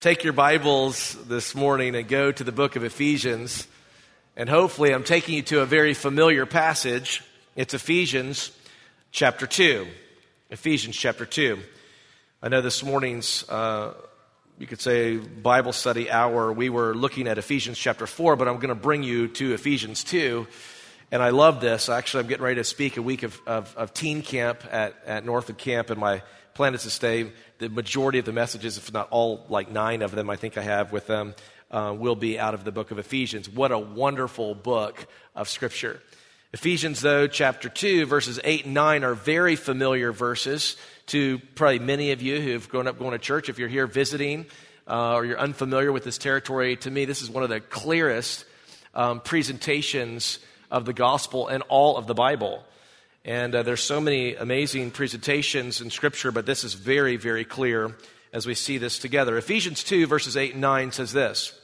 take your Bibles this morning and go to the book of Ephesians. And hopefully, I'm taking you to a very familiar passage. It's Ephesians chapter 2. Ephesians chapter 2. I know this morning's, uh, you could say, Bible study hour, we were looking at Ephesians chapter 4, but I'm going to bring you to Ephesians 2. And I love this. Actually, I'm getting ready to speak a week of, of, of teen camp at, at Northwood Camp, and my plan is to stay the majority of the messages, if not all, like nine of them, I think I have with them, uh, will be out of the book of Ephesians. What a wonderful book of Scripture. Ephesians, though, chapter 2, verses 8 and 9 are very familiar verses to probably many of you who've grown up going to church. If you're here visiting uh, or you're unfamiliar with this territory, to me, this is one of the clearest um, presentations of the gospel and all of the Bible. And uh, there's so many amazing presentations in Scripture, but this is very, very clear as we see this together. Ephesians 2, verses 8 and 9 says this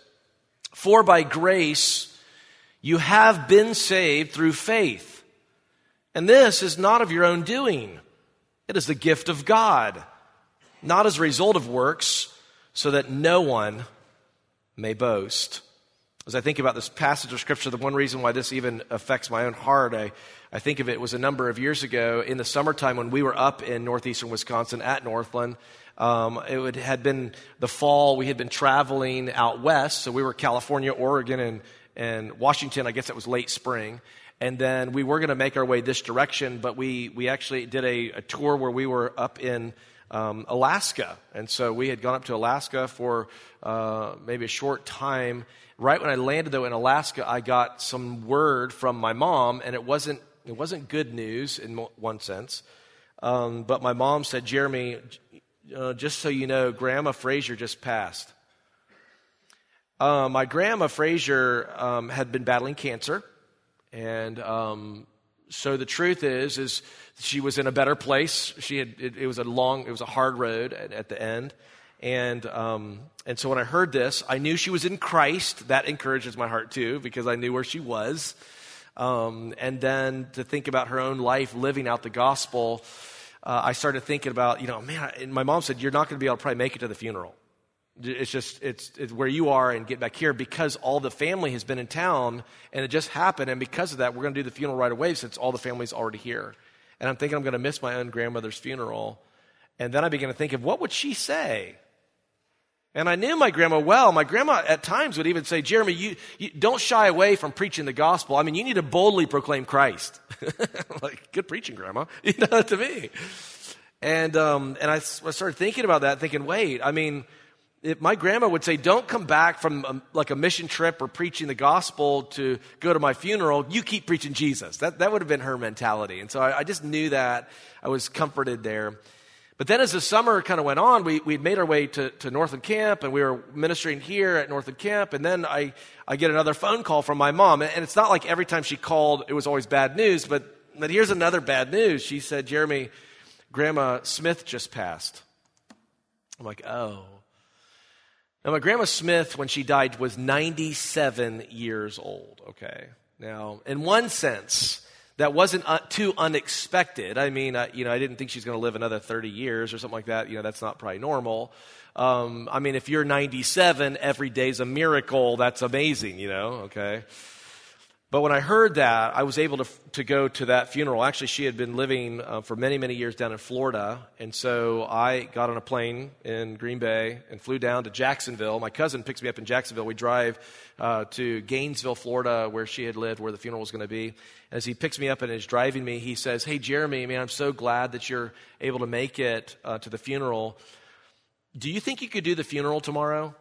For by grace you have been saved through faith. And this is not of your own doing, it is the gift of God, not as a result of works, so that no one may boast. As I think about this passage of Scripture, the one reason why this even affects my own heart, I I think of it was a number of years ago in the summertime when we were up in northeastern Wisconsin at Northland. Um, it would, had been the fall. We had been traveling out west. So we were California, Oregon, and, and Washington. I guess it was late spring. And then we were going to make our way this direction, but we, we actually did a, a tour where we were up in um, Alaska. And so we had gone up to Alaska for uh, maybe a short time. Right when I landed, though, in Alaska, I got some word from my mom, and it wasn't it wasn't good news in one sense. Um, but my mom said, Jeremy, uh, just so you know, Grandma Frazor just passed. Uh, my grandma Frazor um, had been battling cancer, and um, so the truth is, is she was in a better place. She had it, it was a long, it was a hard road at, at the end, and um, and so when I heard this, I knew she was in Christ. That encourages my heart too, because I knew where she was. Um, and then to think about her own life living out the gospel, uh, I started thinking about, you know, man, my mom said, you're not going to be able to probably make it to the funeral. It's just, it's, it's, where you are and get back here because all the family has been in town and it just happened. And because of that, we're going to do the funeral right away since all the family's already here. And I'm thinking I'm going to miss my own grandmother's funeral. And then I began to think of what would she say? And I knew my grandma well. My grandma at times would even say, Jeremy, you, you don't shy away from preaching the gospel. I mean, you need to boldly proclaim Christ. like, good preaching, grandma, you know, to me. And, um, and I, I started thinking about that, thinking, wait, I mean, if my grandma would say, don't come back from a, um, like a mission trip or preaching the gospel to go to my funeral. You keep preaching Jesus. That, that would have been her mentality. And so I, I just knew that. I was comforted there. But then as the summer kind of went on, we, we'd made our way to, to Northwood Camp and we were ministering here at Northwood Camp. And then I, I get another phone call from my mom. And it's not like every time she called, it was always bad news, but, but here's another bad news. She said, Jeremy, Grandma Smith just passed. I'm like, oh. Now, my Grandma Smith, when she died, was 97 years old, okay? Now, in one sense, that wasn't uh, too unexpected. I mean, uh, you know, I didn't think she's going to live another 30 years or something like that. You know, that's not probably normal. Um, I mean, if you're 97, every day's a miracle. That's amazing, you know, okay? But when I heard that, I was able to, to go to that funeral. Actually, she had been living uh, for many, many years down in Florida. And so I got on a plane in Green Bay and flew down to Jacksonville. My cousin picks me up in Jacksonville. We drive uh, to Gainesville, Florida, where she had lived, where the funeral was going to be. As he picks me up and is driving me, he says, Hey, Jeremy, man, I'm so glad that you're able to make it uh, to the funeral. Do you think you could do the funeral tomorrow?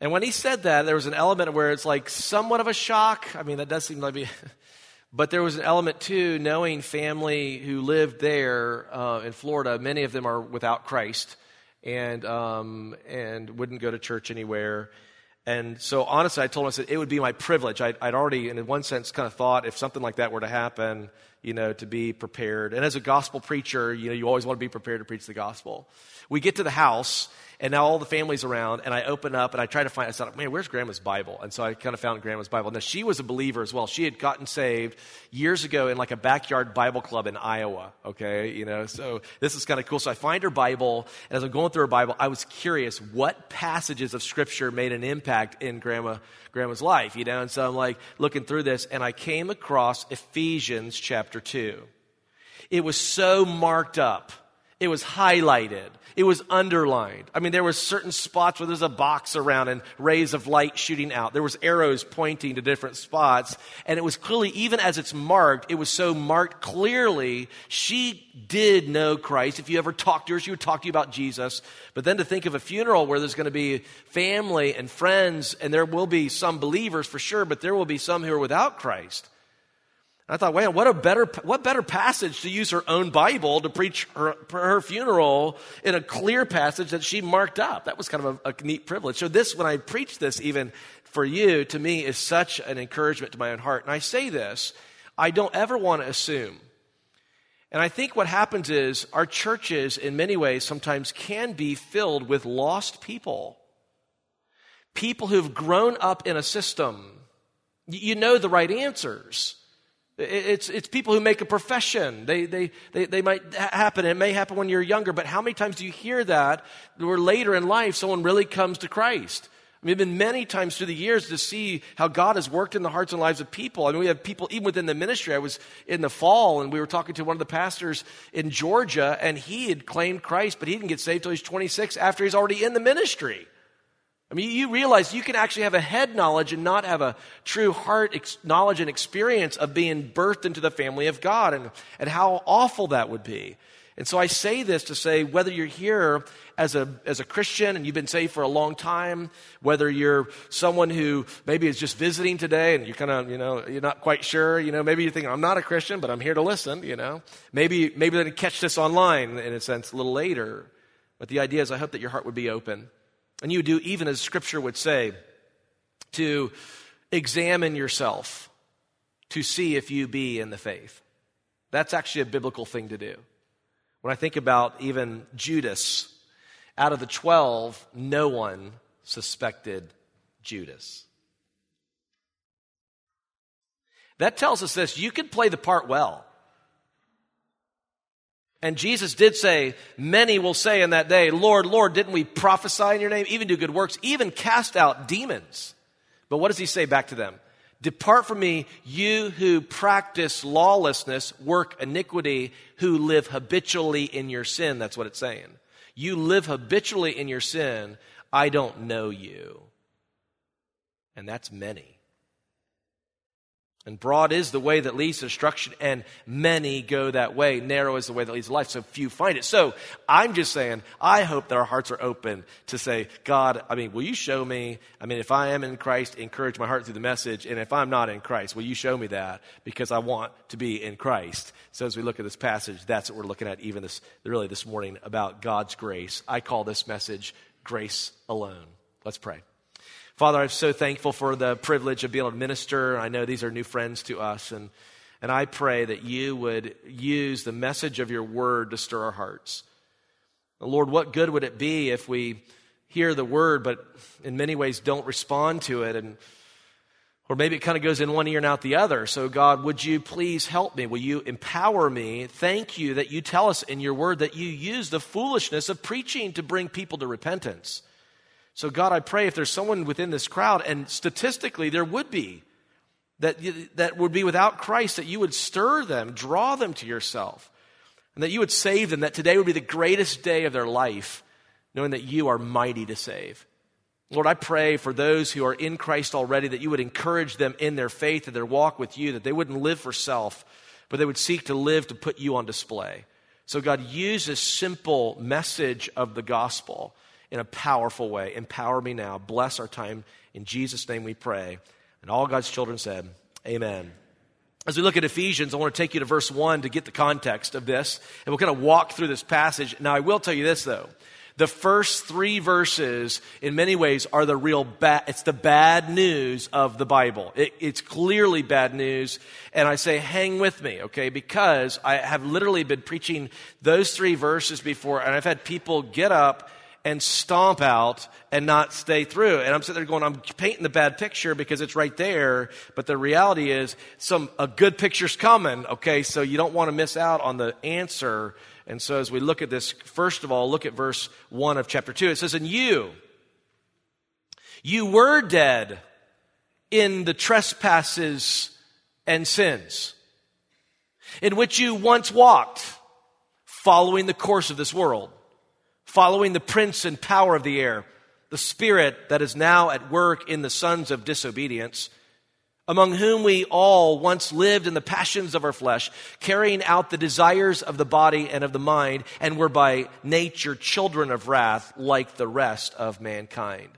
And when he said that, there was an element where it's like somewhat of a shock. I mean, that does seem like be, but there was an element too, knowing family who lived there uh, in Florida. Many of them are without Christ and um, and wouldn't go to church anywhere. And so, honestly, I told him I said it would be my privilege. I'd, I'd already, in one sense, kind of thought if something like that were to happen, you know, to be prepared. And as a gospel preacher, you know, you always want to be prepared to preach the gospel. We get to the house, and now all the family's around, and I open up and I try to find, I thought, man, where's grandma's Bible? And so I kind of found grandma's Bible. Now, she was a believer as well. She had gotten saved years ago in like a backyard Bible club in Iowa, okay? You know, so this is kind of cool. So I find her Bible, and as I'm going through her Bible, I was curious what passages of Scripture made an impact in grandma, grandma's life, you know? And so I'm like looking through this, and I came across Ephesians chapter 2. It was so marked up it was highlighted. It was underlined. I mean, there were certain spots where there's a box around and rays of light shooting out. There was arrows pointing to different spots. And it was clearly, even as it's marked, it was so marked clearly. She did know Christ. If you ever talked to her, she would talk to you about Jesus. But then to think of a funeral where there's going to be family and friends, and there will be some believers for sure, but there will be some who are without Christ. I thought, wow, what a better, what better passage to use her own Bible to preach her, her funeral in a clear passage that she marked up. That was kind of a, a neat privilege. So this, when I preach this even for you, to me is such an encouragement to my own heart. And I say this, I don't ever want to assume. And I think what happens is our churches, in many ways, sometimes can be filled with lost people. People who've grown up in a system. You know the right answers it's, it's people who make a profession. They, they, they, they might happen. It may happen when you're younger, but how many times do you hear that where later in life someone really comes to Christ? I mean, it's been many times through the years to see how God has worked in the hearts and lives of people. I mean, we have people even within the ministry. I was in the fall and we were talking to one of the pastors in Georgia and he had claimed Christ, but he didn't get saved till he's 26 after he's already in the ministry. I mean, you realize you can actually have a head knowledge and not have a true heart ex- knowledge and experience of being birthed into the family of God and, and how awful that would be. And so I say this to say whether you're here as a, as a Christian and you've been saved for a long time, whether you're someone who maybe is just visiting today and you're kind of, you know, you're not quite sure, you know, maybe you're thinking, I'm not a Christian, but I'm here to listen, you know. Maybe, maybe then catch this online in a sense a little later. But the idea is I hope that your heart would be open and you do even as Scripture would say, to examine yourself to see if you be in the faith. That's actually a biblical thing to do. When I think about even Judas, out of the 12, no one suspected Judas. That tells us this you can play the part well. And Jesus did say, Many will say in that day, Lord, Lord, didn't we prophesy in your name, even do good works, even cast out demons? But what does he say back to them? Depart from me, you who practice lawlessness, work iniquity, who live habitually in your sin. That's what it's saying. You live habitually in your sin. I don't know you. And that's many. And broad is the way that leads to destruction, and many go that way. Narrow is the way that leads to life, so few find it. So I'm just saying, I hope that our hearts are open to say, God, I mean, will you show me? I mean, if I am in Christ, encourage my heart through the message. And if I'm not in Christ, will you show me that? Because I want to be in Christ. So as we look at this passage, that's what we're looking at even this, really this morning about God's grace. I call this message grace alone. Let's pray. Father, I'm so thankful for the privilege of being able to minister. I know these are new friends to us, and, and I pray that you would use the message of your word to stir our hearts. Lord, what good would it be if we hear the word, but in many ways don't respond to it? And or maybe it kind of goes in one ear and out the other. So, God, would you please help me? Will you empower me? Thank you that you tell us in your word that you use the foolishness of preaching to bring people to repentance. So, God, I pray if there's someone within this crowd, and statistically there would be, that, that would be without Christ, that you would stir them, draw them to yourself, and that you would save them, that today would be the greatest day of their life, knowing that you are mighty to save. Lord, I pray for those who are in Christ already that you would encourage them in their faith and their walk with you, that they wouldn't live for self, but they would seek to live to put you on display. So, God, use this simple message of the gospel in a powerful way. Empower me now. Bless our time. In Jesus' name we pray. And all God's children said, Amen. As we look at Ephesians, I want to take you to verse 1 to get the context of this. And we'll kind of walk through this passage. Now, I will tell you this, though. The first three verses, in many ways, are the real bad, it's the bad news of the Bible. It, it's clearly bad news. And I say, hang with me, okay? Because I have literally been preaching those three verses before, and I've had people get up and stomp out and not stay through. And I'm sitting there going, I'm painting the bad picture because it's right there. But the reality is some, a good picture's coming. Okay. So you don't want to miss out on the answer and so as we look at this, first of all, look at verse 1 of chapter 2. It says, And you, you were dead in the trespasses and sins, in which you once walked, following the course of this world, following the prince and power of the air, the spirit that is now at work in the sons of disobedience among whom we all once lived in the passions of our flesh, carrying out the desires of the body and of the mind, and were by nature children of wrath like the rest of mankind.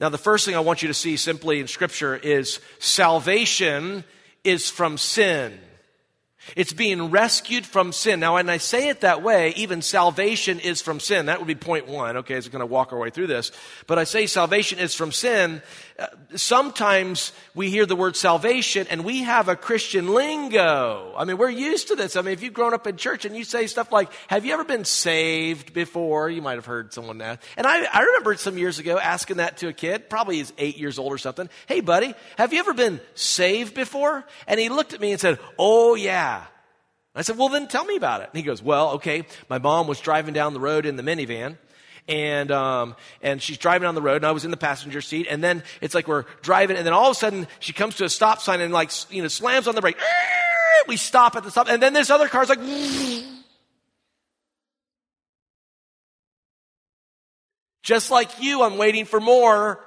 Now, the first thing I want you to see simply in Scripture is salvation is from sin. It's being rescued from sin. Now, when I say it that way, even salvation is from sin. That would be point one. Okay, as we're going to walk our way through this. But I say salvation is from sin. Sometimes we hear the word salvation and we have a Christian lingo. I mean, we're used to this. I mean, if you've grown up in church and you say stuff like, have you ever been saved before? You might have heard someone ask. And I, I remember some years ago asking that to a kid, probably he's eight years old or something. Hey, buddy, have you ever been saved before? And he looked at me and said, oh yeah. I said, well, then tell me about it. And he goes, well, okay. My mom was driving down the road in the minivan and um, and she's driving down the road, and I was in the passenger seat, and then it's like we're driving, and then all of a sudden she comes to a stop sign and like you know slams on the brake. We stop at the stop, and then this other car's like. Just like you, I'm waiting for more.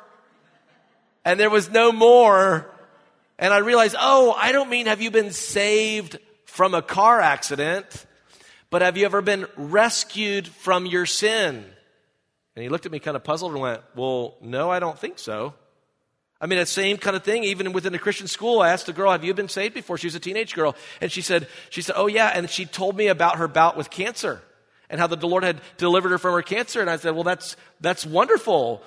And there was no more. And I realized, oh, I don't mean have you been saved from a car accident, but have you ever been rescued from your sin? And he looked at me kind of puzzled and went, Well, no, I don't think so. I mean, that same kind of thing, even within a Christian school, I asked the girl, have you been saved before? She was a teenage girl. And she said, she said, oh yeah. And she told me about her bout with cancer and how the Lord had delivered her from her cancer. And I said, well, that's, that's wonderful.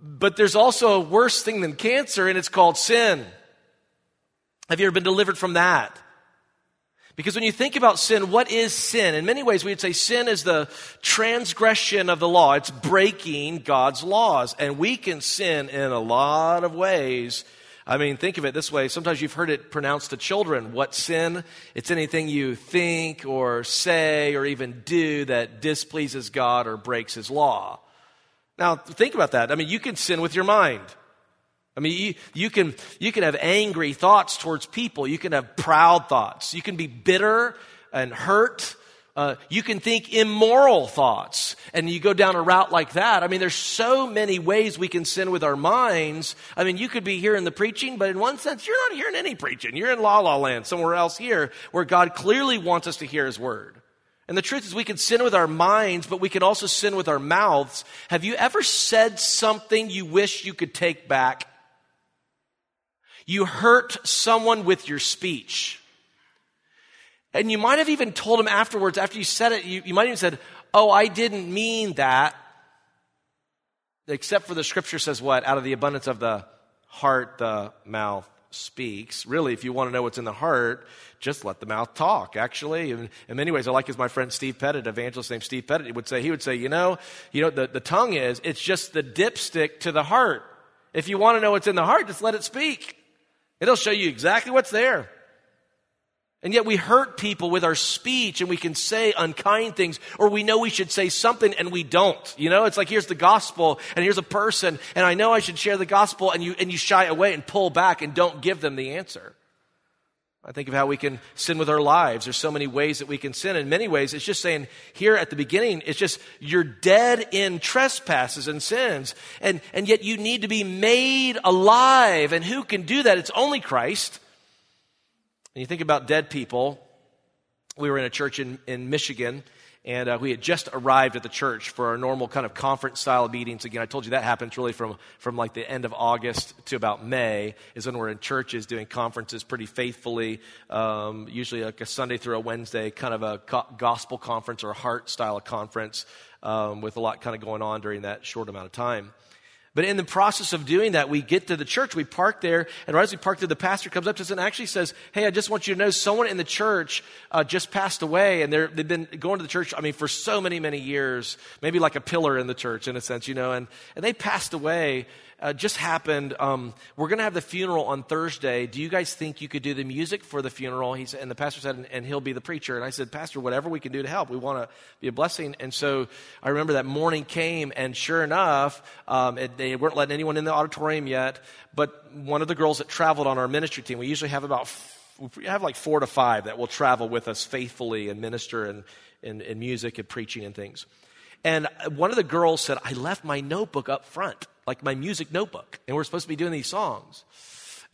But there's also a worse thing than cancer and it's called sin. Have you ever been delivered from that? Because when you think about sin, what is sin? In many ways, we would say sin is the transgression of the law. It's breaking God's laws. And we can sin in a lot of ways. I mean, think of it this way. Sometimes you've heard it pronounced to children. What sin? It's anything you think or say or even do that displeases God or breaks his law. Now, think about that. I mean, you can sin with your mind. I mean, you, you, can, you can have angry thoughts towards people. You can have proud thoughts. You can be bitter and hurt. Uh, you can think immoral thoughts. And you go down a route like that. I mean, there's so many ways we can sin with our minds. I mean, you could be hearing the preaching, but in one sense, you're not hearing any preaching. You're in la la land, somewhere else here, where God clearly wants us to hear His word. And the truth is, we can sin with our minds, but we can also sin with our mouths. Have you ever said something you wish you could take back? You hurt someone with your speech. And you might have even told him afterwards, after you said it, you, you might have even said, Oh, I didn't mean that. Except for the scripture says what? Out of the abundance of the heart, the mouth speaks. Really, if you want to know what's in the heart, just let the mouth talk, actually. In, in many ways, I like as my friend Steve Pettit, evangelist named Steve Pettit, he would say, he would say, you know, you know, the, the tongue is, it's just the dipstick to the heart. If you want to know what's in the heart, just let it speak. It'll show you exactly what's there. And yet we hurt people with our speech and we can say unkind things or we know we should say something and we don't. You know, it's like here's the gospel and here's a person and I know I should share the gospel and you, and you shy away and pull back and don't give them the answer. I think of how we can sin with our lives. There's so many ways that we can sin. In many ways, it's just saying here at the beginning, it's just you're dead in trespasses and sins. And, and yet you need to be made alive. And who can do that? It's only Christ. And you think about dead people. We were in a church in, in Michigan And uh, we had just arrived at the church for our normal kind of conference style meetings. Again, I told you that happens really from, from like the end of August to about May, is when we're in churches doing conferences pretty faithfully, um, usually like a Sunday through a Wednesday, kind of a co- gospel conference or a heart style conference um, with a lot kind of going on during that short amount of time. But in the process of doing that, we get to the church, we park there, and right as we park there, the pastor comes up to us and actually says, Hey, I just want you to know someone in the church uh, just passed away, and they've been going to the church, I mean, for so many, many years, maybe like a pillar in the church in a sense, you know, and, and they passed away uh, just happened. Um, we're going to have the funeral on Thursday. Do you guys think you could do the music for the funeral? He said, and the pastor said, and, and he'll be the preacher. And I said, Pastor, whatever we can do to help, we want to be a blessing. And so I remember that morning came, and sure enough, um, it, they weren't letting anyone in the auditorium yet. But one of the girls that traveled on our ministry team, we usually have about we have like four to five that will travel with us faithfully and minister and in music and preaching and things. And one of the girls said, I left my notebook up front like my music notebook, and we're supposed to be doing these songs.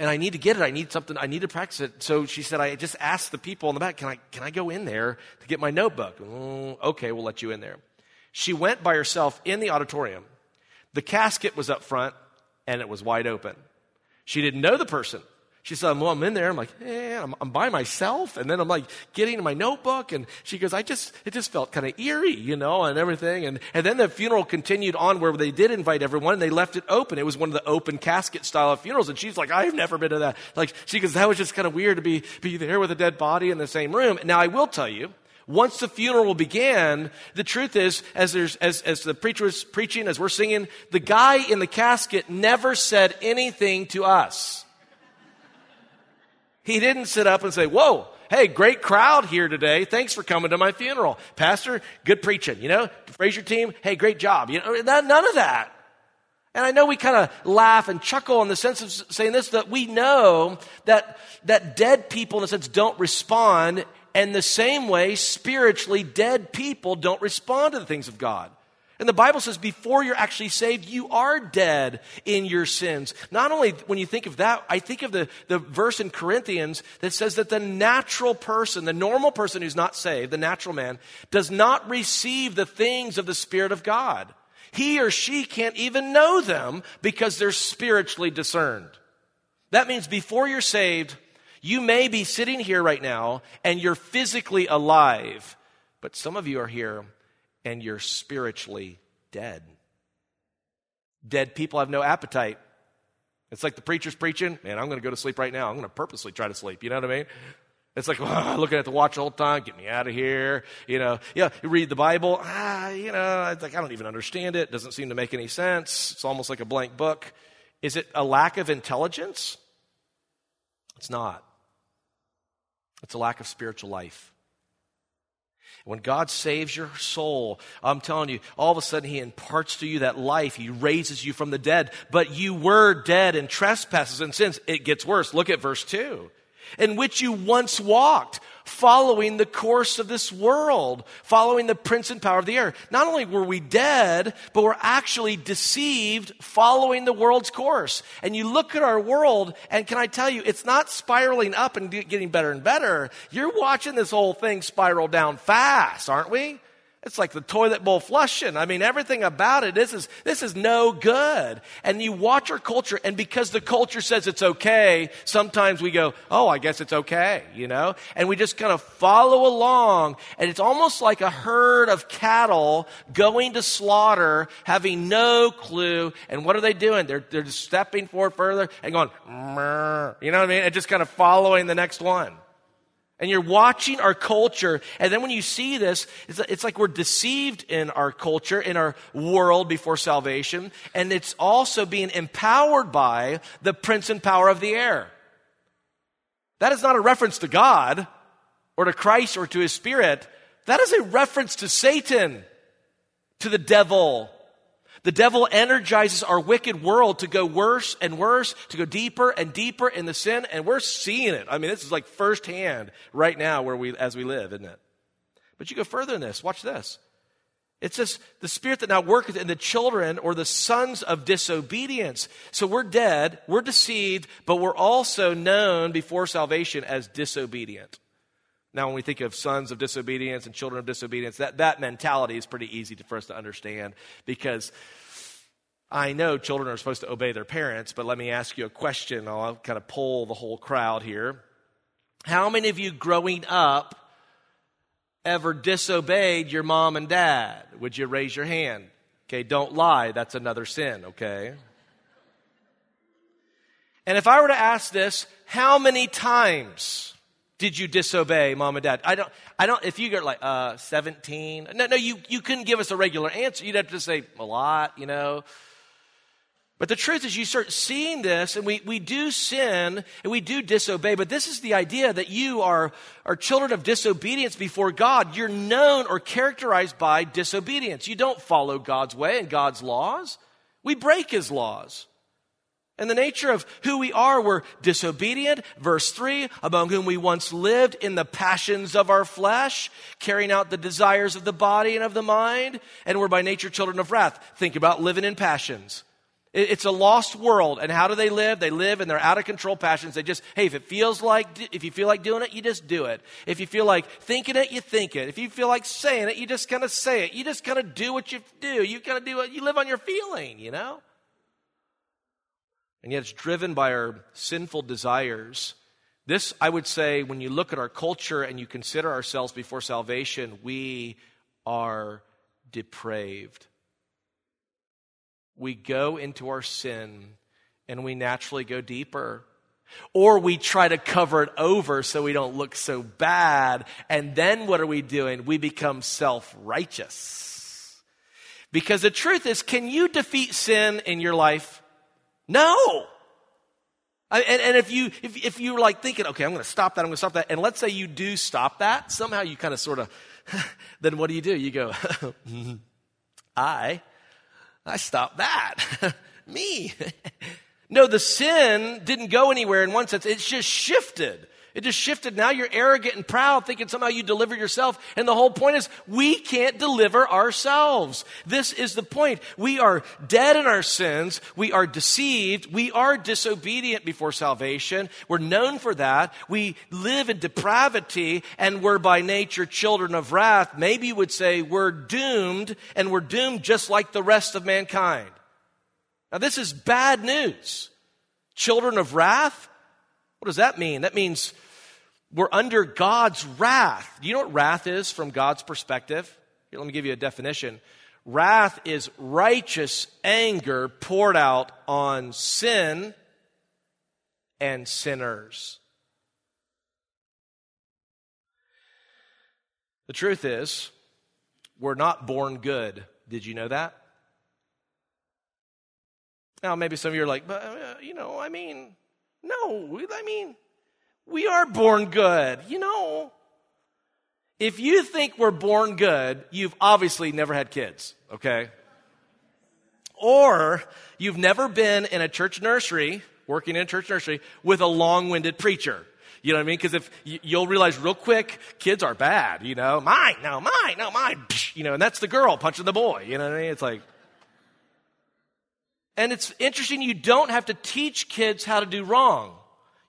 And I need to get it. I need something. I need to practice it. So she said, I just asked the people in the back, can I, can I go in there to get my notebook? Mm, okay, we'll let you in there. She went by herself in the auditorium. The casket was up front and it was wide open. She didn't know the person. She said, well, I'm in there. I'm like, eh, I'm, I'm, by myself. And then I'm like getting my notebook. And she goes, I just, it just felt kind of eerie, you know, and everything. And, and then the funeral continued on where they did invite everyone and they left it open. It was one of the open casket style of funerals. And she's like, I've never been to that. Like, she goes, that was just kind of weird to be, be there with a dead body in the same room. Now, I will tell you, once the funeral began, the truth is, as, as, as the preacher was preaching, as we're singing, the guy in the casket never said anything to us. He didn't sit up and say, Whoa, hey, great crowd here today. Thanks for coming to my funeral. Pastor, good preaching. You know, Frazor team, hey, great job. You know, none of that. And I know we kind of laugh and chuckle in the sense of saying this, that we know that, that dead people, in a sense, don't respond. And the same way, spiritually, dead people don't respond to the things of God. And the Bible says before you're actually saved, you are dead in your sins. Not only when you think of that, I think of the, the verse in Corinthians that says that the natural person, the normal person who's not saved, the natural man, does not receive the things of the Spirit of God. He or she can't even know them because they're spiritually discerned. That means before you're saved, you may be sitting here right now and you're physically alive, but some of you are here and you're spiritually dead. Dead people have no appetite. It's like the preacher's preaching, man, I'm going to go to sleep right now. I'm going to purposely try to sleep. You know what I mean? It's like oh, looking at the watch all the time. Get me out of here. You know, yeah. You read the Bible. Ah, you know, it's like I don't even understand it. Doesn't seem to make any sense. It's almost like a blank book. Is it a lack of intelligence? It's not. It's a lack of spiritual life. When God saves your soul, I'm telling you, all of a sudden He imparts to you that life. He raises you from the dead. But you were dead in trespasses and sins. It gets worse. Look at verse 2 in which you once walked, following the course of this world, following the prince and power of the air. Not only were we dead, but we're actually deceived following the world's course. And you look at our world, and can I tell you, it's not spiraling up and getting better and better. You're watching this whole thing spiral down fast, aren't we? It's like the toilet bowl flushing. I mean, everything about it, this is, this is no good. And you watch our culture, and because the culture says it's okay, sometimes we go, oh, I guess it's okay, you know? And we just kind of follow along, and it's almost like a herd of cattle going to slaughter, having no clue. And what are they doing? They're, they're just stepping forward further and going, Murr. you know what I mean? And just kind of following the next one. And you're watching our culture, and then when you see this, it's, like we're deceived in our culture, in our world before salvation, and it's also being empowered by the prince and power of the air. That is not a reference to God, or to Christ, or to his spirit. That is a reference to Satan, to the devil, the devil energizes our wicked world to go worse and worse, to go deeper and deeper in the sin, and we're seeing it. I mean, this is like firsthand right now where we, as we live, isn't it? But you go further in this. Watch this. It says, the spirit that now worketh in the children or the sons of disobedience. So we're dead, we're deceived, but we're also known before salvation as disobedient. Now, when we think of sons of disobedience and children of disobedience, that, that mentality is pretty easy to, for us to understand because I know children are supposed to obey their parents, but let me ask you a question. I'll kind of pull the whole crowd here. How many of you growing up ever disobeyed your mom and dad? Would you raise your hand? Okay, don't lie. That's another sin, okay? And if I were to ask this, how many times did you disobey mom and dad? I don't, I don't, if you get like, uh, 17, no, no, you, you couldn't give us a regular answer. You'd have to say a lot, you know. But the truth is, you start seeing this, and we, we do sin and we do disobey, but this is the idea that you are, are children of disobedience before God. You're known or characterized by disobedience. You don't follow God's way and God's laws. We break His laws. And the nature of who we are, we're disobedient. Verse 3 among whom we once lived in the passions of our flesh, carrying out the desires of the body and of the mind, and we're by nature children of wrath. Think about living in passions. It's a lost world. And how do they live? They live in their out of control passions. They just, hey, if it feels like, if you feel like doing it, you just do it. If you feel like thinking it, you think it. If you feel like saying it, you just kind of say it. You just kind of do what you do. You kind of do it. You live on your feeling, you know? And yet it's driven by our sinful desires. This, I would say, when you look at our culture and you consider ourselves before salvation, we are depraved we go into our sin and we naturally go deeper. Or we try to cover it over so we don't look so bad. And then what are we doing? We become self righteous. Because the truth is, can you defeat sin in your life? No. and, and if you if, if you're like thinking, okay, I'm going to stop that, I'm going to stop that, and let's say you do stop that, somehow you kind of sort of, then what do you do? You go, I I stopped that. Me. no, the sin didn't go anywhere in one sense. It's just shifted. It just shifted. Now you're arrogant and proud, thinking somehow you deliver yourself. And the whole point is, we can't deliver ourselves. This is the point. We are dead in our sins. We are deceived. We are disobedient before salvation. We're known for that. We live in depravity and we're by nature children of wrath. Maybe you would say we're doomed and we're doomed just like the rest of mankind. Now, this is bad news. Children of wrath? What does that mean? That means we're under God's wrath. Do you know what wrath is from God's perspective? Here, let me give you a definition. Wrath is righteous anger poured out on sin and sinners. The truth is, we're not born good. Did you know that? Now, maybe some of you are like, but, uh, you know, I mean, no, I mean, we are born good. You know, if you think we're born good, you've obviously never had kids, okay? Or you've never been in a church nursery, working in a church nursery, with a long winded preacher. You know what I mean? Because if you'll realize real quick, kids are bad, you know? Mine, no, mine, no, mine, you know, and that's the girl punching the boy, you know what I mean? It's like, and it's interesting, you don't have to teach kids how to do wrong.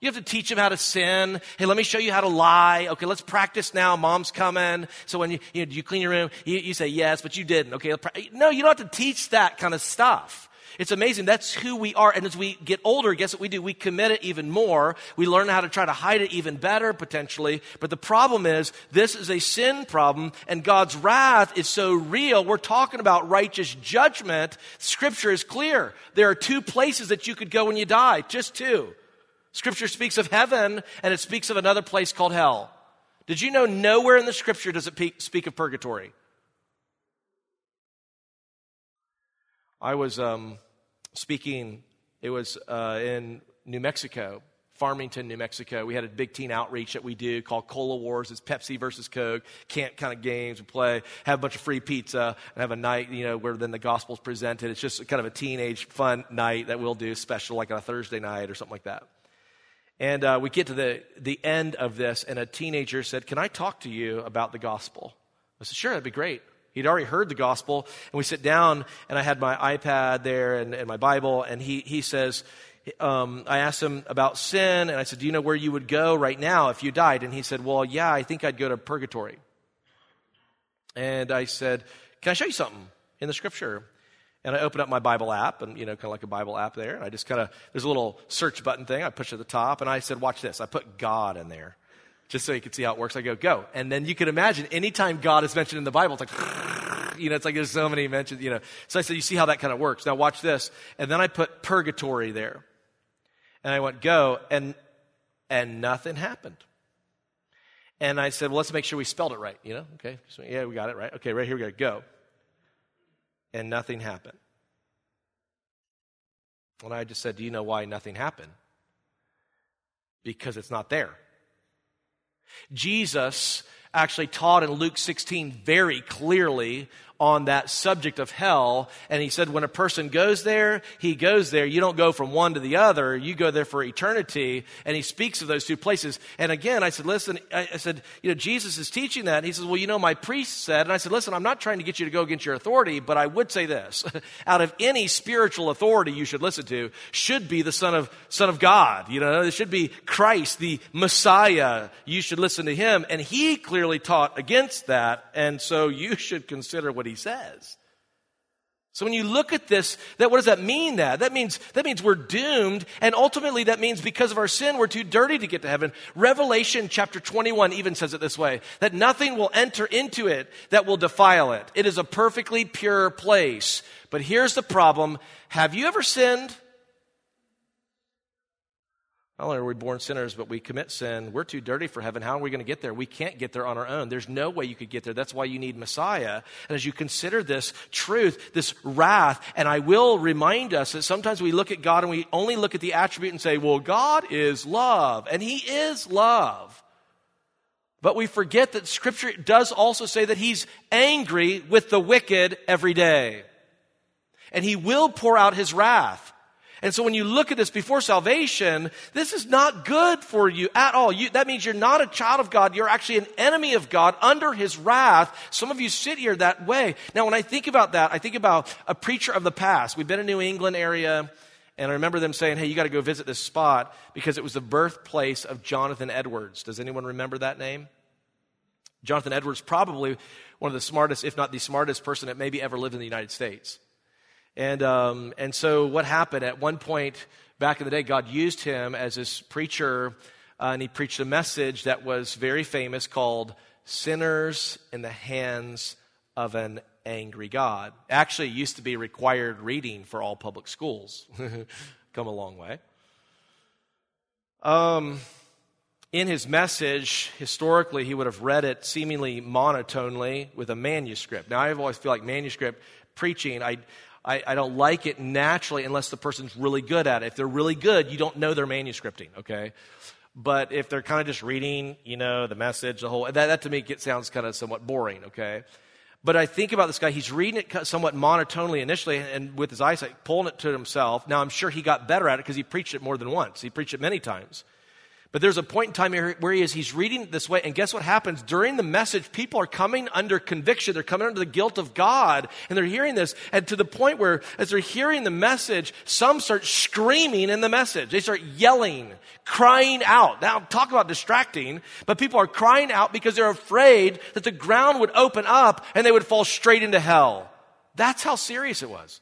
You have to teach them how to sin. Hey, let me show you how to lie. Okay, let's practice now. Mom's coming. So when you, you, know, you clean your room, you, you say yes, but you didn't. Okay, no, you don't have to teach that kind of stuff. It's amazing. That's who we are. And as we get older, guess what we do? We commit it even more. We learn how to try to hide it even better, potentially. But the problem is, this is a sin problem, and God's wrath is so real. We're talking about righteous judgment. Scripture is clear. There are two places that you could go when you die, just two. Scripture speaks of heaven and it speaks of another place called hell. Did you know nowhere in the scripture does it speak of purgatory? I was um, speaking, it was uh, in New Mexico, Farmington, New Mexico. We had a big teen outreach that we do called Cola Wars. It's Pepsi versus Coke, camp kind of games. We play, have a bunch of free pizza, and have a night, you know, where then the gospel's presented. It's just kind of a teenage fun night that we'll do special, like on a Thursday night or something like that. And uh, we get to the, the end of this, and a teenager said, Can I talk to you about the gospel? I said, Sure, that'd be great. He'd already heard the gospel, and we sit down, and I had my iPad there and, and my Bible, and he, he says, um, I asked him about sin, and I said, Do you know where you would go right now if you died? And he said, Well, yeah, I think I'd go to purgatory. And I said, Can I show you something in the scripture? And I opened up my Bible app, and you know, kind of like a Bible app there. And I just kind of, there's a little search button thing. I push at the top, and I said, Watch this. I put God in there just so you can see how it works. I go, Go. And then you can imagine anytime God is mentioned in the Bible, it's like, you know, it's like there's so many mentions, you know. So I said, You see how that kind of works. Now watch this. And then I put purgatory there. And I went, Go. And, and nothing happened. And I said, Well, let's make sure we spelled it right, you know? Okay. So, yeah, we got it right. Okay, right here we go. Go and nothing happened. And I just said, Do you know why nothing happened? Because it's not there. Jesus actually taught in Luke 16 very clearly on that subject of hell. And he said, when a person goes there, he goes there. You don't go from one to the other. You go there for eternity. And he speaks of those two places. And again, I said, listen, I said, you know, Jesus is teaching that. He says, well, you know, my priest said, and I said, listen, I'm not trying to get you to go against your authority, but I would say this. Out of any spiritual authority you should listen to should be the son of, son of God. You know, it should be Christ, the Messiah. You should listen to him. And he clearly taught against that. And so you should consider what he says. So when you look at this, that what does that mean that? That means that means we're doomed and ultimately that means because of our sin we're too dirty to get to heaven. Revelation chapter 21 even says it this way, that nothing will enter into it that will defile it. It is a perfectly pure place. But here's the problem, have you ever sinned? Not only are we born sinners, but we commit sin. We're too dirty for heaven. How are we going to get there? We can't get there on our own. There's no way you could get there. That's why you need Messiah. And as you consider this truth, this wrath, and I will remind us that sometimes we look at God and we only look at the attribute and say, well, God is love, and He is love. But we forget that Scripture does also say that He's angry with the wicked every day. And He will pour out His wrath. And so when you look at this before salvation, this is not good for you at all. You, that means you're not a child of God. You're actually an enemy of God under his wrath. Some of you sit here that way. Now, when I think about that, I think about a preacher of the past. We've been in New England area, and I remember them saying, hey, you got to go visit this spot because it was the birthplace of Jonathan Edwards. Does anyone remember that name? Jonathan Edwards, probably one of the smartest, if not the smartest person that maybe ever lived in the United States. And, um, and so what happened at one point back in the day, God used him as this preacher, uh, and he preached a message that was very famous called Sinners in the Hands of an Angry God. Actually, used to be required reading for all public schools. Come a long way. Um, in his message, historically, he would have read it seemingly monotonely with a manuscript. Now, I always feel like manuscript preaching, I, I, I don't like it naturally unless the person's really good at it. If they're really good, you don't know they're manuscripting, okay? But if they're kind of just reading, you know, the message, the whole, that, that to me sounds kind of somewhat boring, okay? But I think about this guy, he's reading it somewhat monotonely initially and with his eyesight, pulling it to himself. Now, I'm sure he got better at it because he preached it more than once. He preached it many times. But there's a point in time where he is, he's reading this way, and guess what happens? During the message, people are coming under conviction. They're coming under the guilt of God, and they're hearing this, and to the point where, as they're hearing the message, some start screaming in the message. They start yelling, crying out. Now, talk about distracting, but people are crying out because they're afraid that the ground would open up and they would fall straight into hell. That's how serious it was.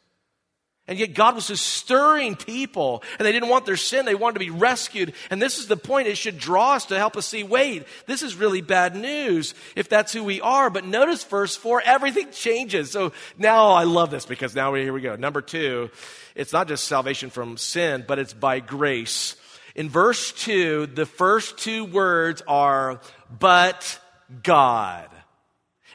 And yet God was just stirring people and they didn't want their sin. They wanted to be rescued. And this is the point. It should draw us to help us see, wait, this is really bad news if that's who we are. But notice verse four, everything changes. So now I love this because now here we go. Number two, it's not just salvation from sin, but it's by grace. In verse two, the first two words are, but God.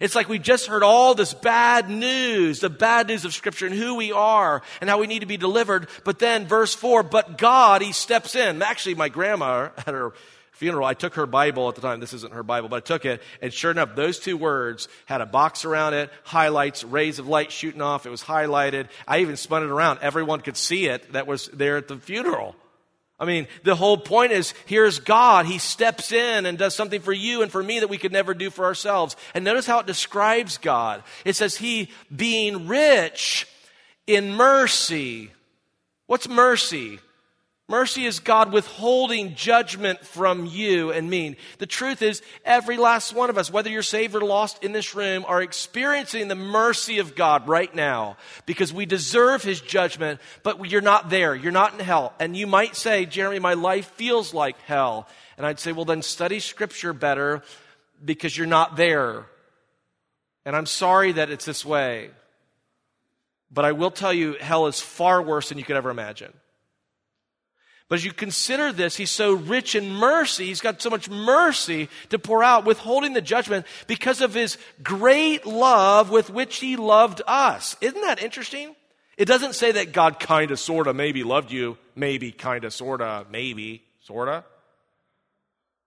It's like we just heard all this bad news, the bad news of Scripture and who we are and how we need to be delivered. But then, verse 4, but God, He steps in. Actually, my grandma at her funeral, I took her Bible at the time. This isn't her Bible, but I took it. And sure enough, those two words had a box around it, highlights, rays of light shooting off. It was highlighted. I even spun it around. Everyone could see it that was there at the funeral. I mean, the whole point is here's God. He steps in and does something for you and for me that we could never do for ourselves. And notice how it describes God. It says, He being rich in mercy. What's mercy? Mercy is God withholding judgment from you and me. The truth is, every last one of us, whether you're saved or lost in this room, are experiencing the mercy of God right now because we deserve His judgment, but you're not there. You're not in hell. And you might say, Jeremy, my life feels like hell. And I'd say, well, then study Scripture better because you're not there. And I'm sorry that it's this way. But I will tell you, hell is far worse than you could ever imagine. But as you consider this, he's so rich in mercy. He's got so much mercy to pour out, withholding the judgment because of his great love with which he loved us. Isn't that interesting? It doesn't say that God kind of, sort of, maybe loved you. Maybe, kind of, sort of, maybe, sort of.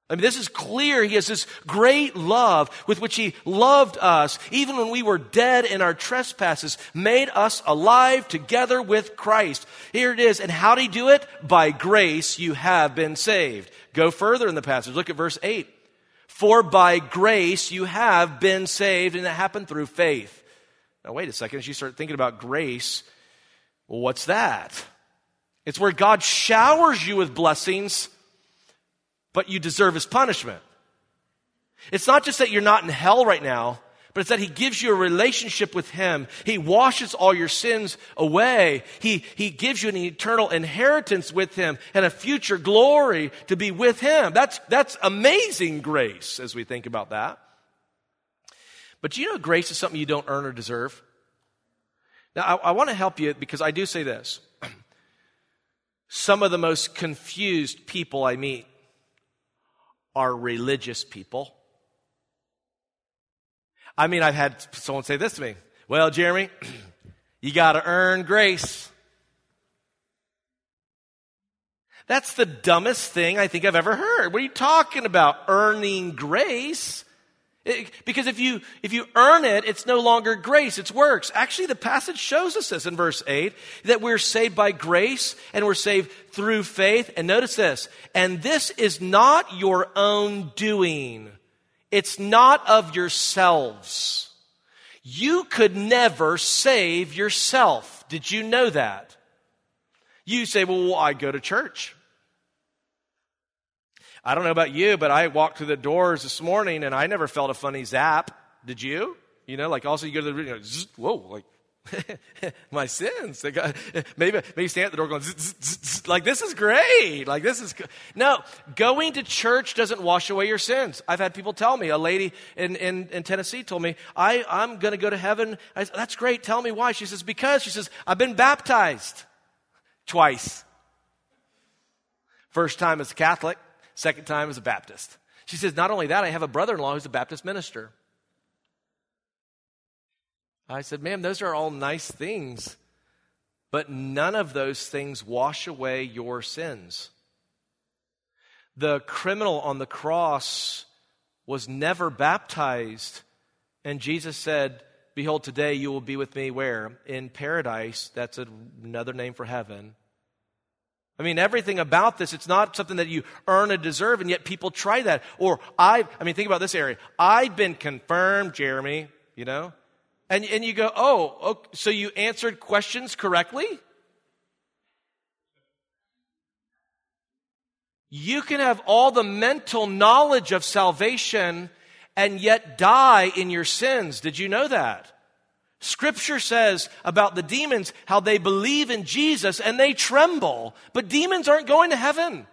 I mean, this is clear. He has this great love with which He loved us, even when we were dead in our trespasses, made us alive together with Christ. Here it is. And how did He do it? By grace you have been saved. Go further in the passage. Look at verse 8. For by grace you have been saved, and it happened through faith. Now, wait a second. As you start thinking about grace, well, what's that? It's where God showers you with blessings but you deserve his punishment. It's not just that you're not in hell right now, but it's that he gives you a relationship with him. He washes all your sins away. He, he gives you an eternal inheritance with him and a future glory to be with him. That's, that's amazing grace as we think about that. But you know, grace is something you don't earn or deserve. Now, I, I want to help you because I do say this. Some of the most confused people I meet are religious people. I mean, I've had someone say this to me. Well, Jeremy, you got to earn grace. That's the dumbest thing I think I've ever heard. What are you talking about? Earning grace? It, because if you, if you earn it, it's no longer grace, it's works. Actually, the passage shows us this in verse 8, that we're saved by grace and we're saved through faith. And notice this, and this is not your own doing. It's not of yourselves. You could never save yourself. Did you know that? You say, well, I go to church. I don't know about you, but I walked through the doors this morning and I never felt a funny zap. Did you? You know, like also you go to the, you know, zzz, whoa, like, my sins. They got, maybe, maybe stand at the door going, zzz, zzz, like, this is great. Like, this is, good. no, going to church doesn't wash away your sins. I've had people tell me, a lady in, in, in Tennessee told me, I, I'm going to go to heaven. Said, that's great. Tell me why. She says, because, she says, I've been baptized twice. First time as a Catholic. Second time as a Baptist. She says, Not only that, I have a brother in law who's a Baptist minister. I said, Ma'am, those are all nice things, but none of those things wash away your sins. The criminal on the cross was never baptized, and Jesus said, Behold, today you will be with me where? In paradise. That's another name for heaven. I mean, everything about this, it's not something that you earn or deserve, and yet people try that. Or I, I mean, think about this area. I've been confirmed, Jeremy, you know? And, and you go, oh, okay, so you answered questions correctly? You can have all the mental knowledge of salvation and yet die in your sins. Did you know that? Scripture says about the demons how they believe in Jesus and they tremble, but demons aren't going to heaven.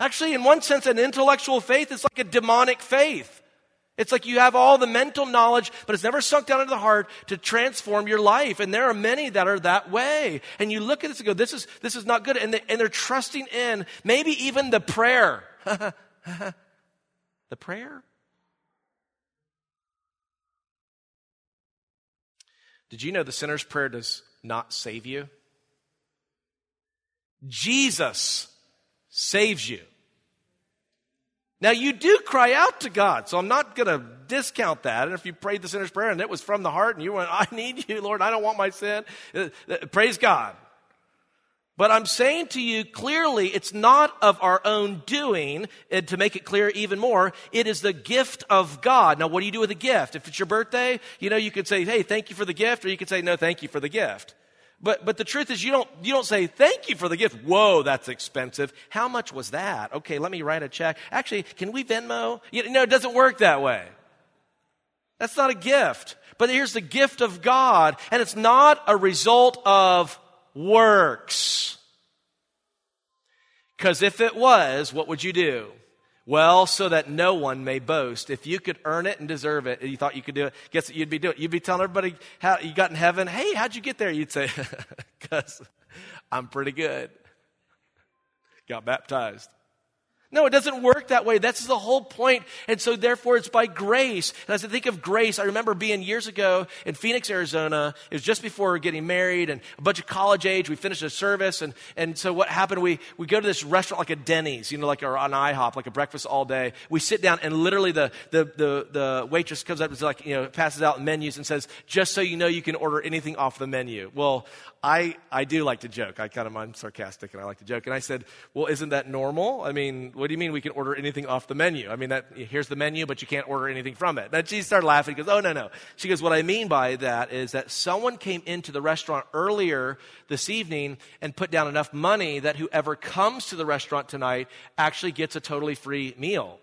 Actually, in one sense, an intellectual faith is like a demonic faith. It's like you have all the mental knowledge, but it's never sunk down into the heart to transform your life. And there are many that are that way. And you look at this and go, this is, this is not good. And, they, and they're trusting in maybe even the prayer. the prayer? Did you know the sinner's prayer does not save you? Jesus saves you. Now, you do cry out to God, so I'm not going to discount that. And if you prayed the sinner's prayer and it was from the heart and you went, I need you, Lord, I don't want my sin, uh, uh, praise God. But I'm saying to you clearly, it's not of our own doing, and to make it clear even more, it is the gift of God. Now, what do you do with a gift? If it's your birthday, you know, you could say, hey, thank you for the gift, or you could say, no, thank you for the gift. But, but the truth is you don't, you don't say, thank you for the gift. Whoa, that's expensive. How much was that? Okay, let me write a check. Actually, can we Venmo? You know, it doesn't work that way. That's not a gift. But here's the gift of God, and it's not a result of works. Because if it was, what would you do? Well, so that no one may boast. If you could earn it and deserve it, and you thought you could do it, guess what you'd be doing? You'd be telling everybody how you got in heaven. Hey, how'd you get there? You'd say, because I'm pretty good. Got baptized. No, it doesn't work that way. That's the whole point. And so therefore it's by grace. And as I think of grace, I remember being years ago in Phoenix, Arizona. It was just before getting married and a bunch of college age. We finished a service. And, and so what happened, we, we go to this restaurant like a Denny's, you know, like or an IHOP, like a breakfast all day. We sit down and literally the, the, the, the waitress comes up and like, you know, passes out menus and says, just so you know, you can order anything off the menu. Well, I, I do like to joke. I kind of, I'm sarcastic and I like to joke. And I said, well, isn't that normal? I mean, what do you mean we can order anything off the menu? I mean, that, here's the menu, but you can't order anything from it. And she started laughing. She goes, oh, no, no. She goes, what I mean by that is that someone came into the restaurant earlier this evening and put down enough money that whoever comes to the restaurant tonight actually gets a totally free meal.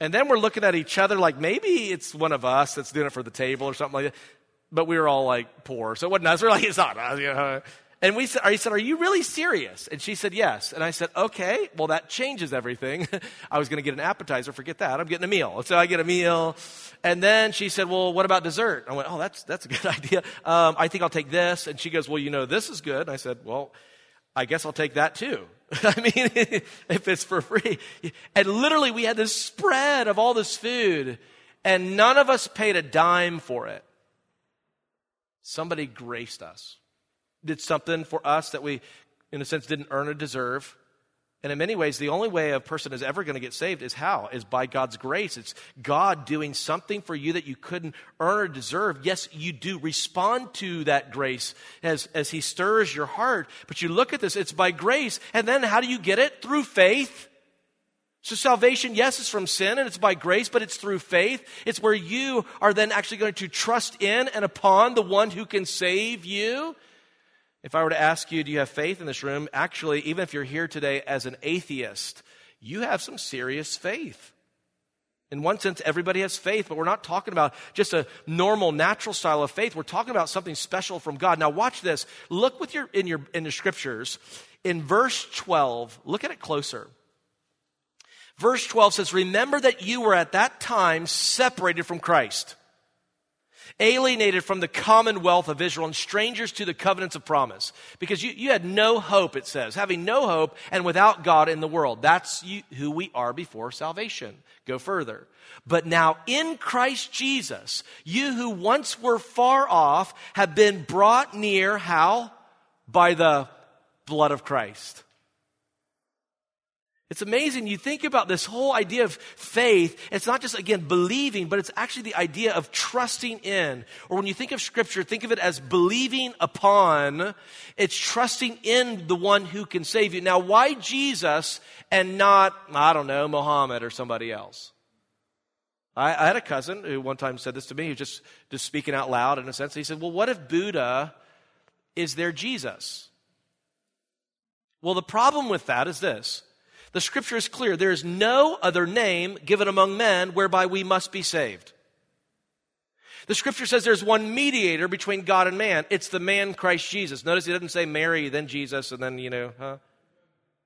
And then we're looking at each other like maybe it's one of us that's doing it for the table or something like that but we were all like poor. So it wasn't us. We're like, it's not us. You know? And we said, he said, are you really serious? And she said, yes. And I said, okay, well, that changes everything. I was going to get an appetizer. Forget that. I'm getting a meal. So I get a meal. And then she said, well, what about dessert? I went, oh, that's, that's a good idea. Um, I think I'll take this. And she goes, well, you know, this is good. And I said, well, I guess I'll take that too. I mean, if it's for free. And literally we had this spread of all this food and none of us paid a dime for it. Somebody graced us, did something for us that we, in a sense, didn't earn or deserve. And in many ways, the only way a person is ever going to get saved is how? Is by God's grace. It's God doing something for you that you couldn't earn or deserve. Yes, you do respond to that grace as, as He stirs your heart. But you look at this, it's by grace. And then how do you get it? Through faith. So salvation, yes, is from sin and it's by grace, but it's through faith. It's where you are then actually going to trust in and upon the one who can save you. If I were to ask you, do you have faith in this room? Actually, even if you're here today as an atheist, you have some serious faith. In one sense, everybody has faith, but we're not talking about just a normal, natural style of faith. We're talking about something special from God. Now, watch this. Look with your in your in the scriptures. In verse 12, look at it closer. Verse 12 says, Remember that you were at that time separated from Christ, alienated from the commonwealth of Israel, and strangers to the covenants of promise. Because you, you had no hope, it says, having no hope and without God in the world. That's you, who we are before salvation. Go further. But now in Christ Jesus, you who once were far off have been brought near, how? By the blood of Christ. It's amazing. You think about this whole idea of faith. It's not just, again, believing, but it's actually the idea of trusting in. Or when you think of scripture, think of it as believing upon. It's trusting in the one who can save you. Now, why Jesus and not, I don't know, Muhammad or somebody else? I, I had a cousin who one time said this to me. He was just, just speaking out loud in a sense. He said, well, what if Buddha is their Jesus? Well, the problem with that is this. The scripture is clear. There is no other name given among men whereby we must be saved. The scripture says there's one mediator between God and man. It's the man Christ Jesus. Notice he doesn't say Mary, then Jesus, and then, you know, huh?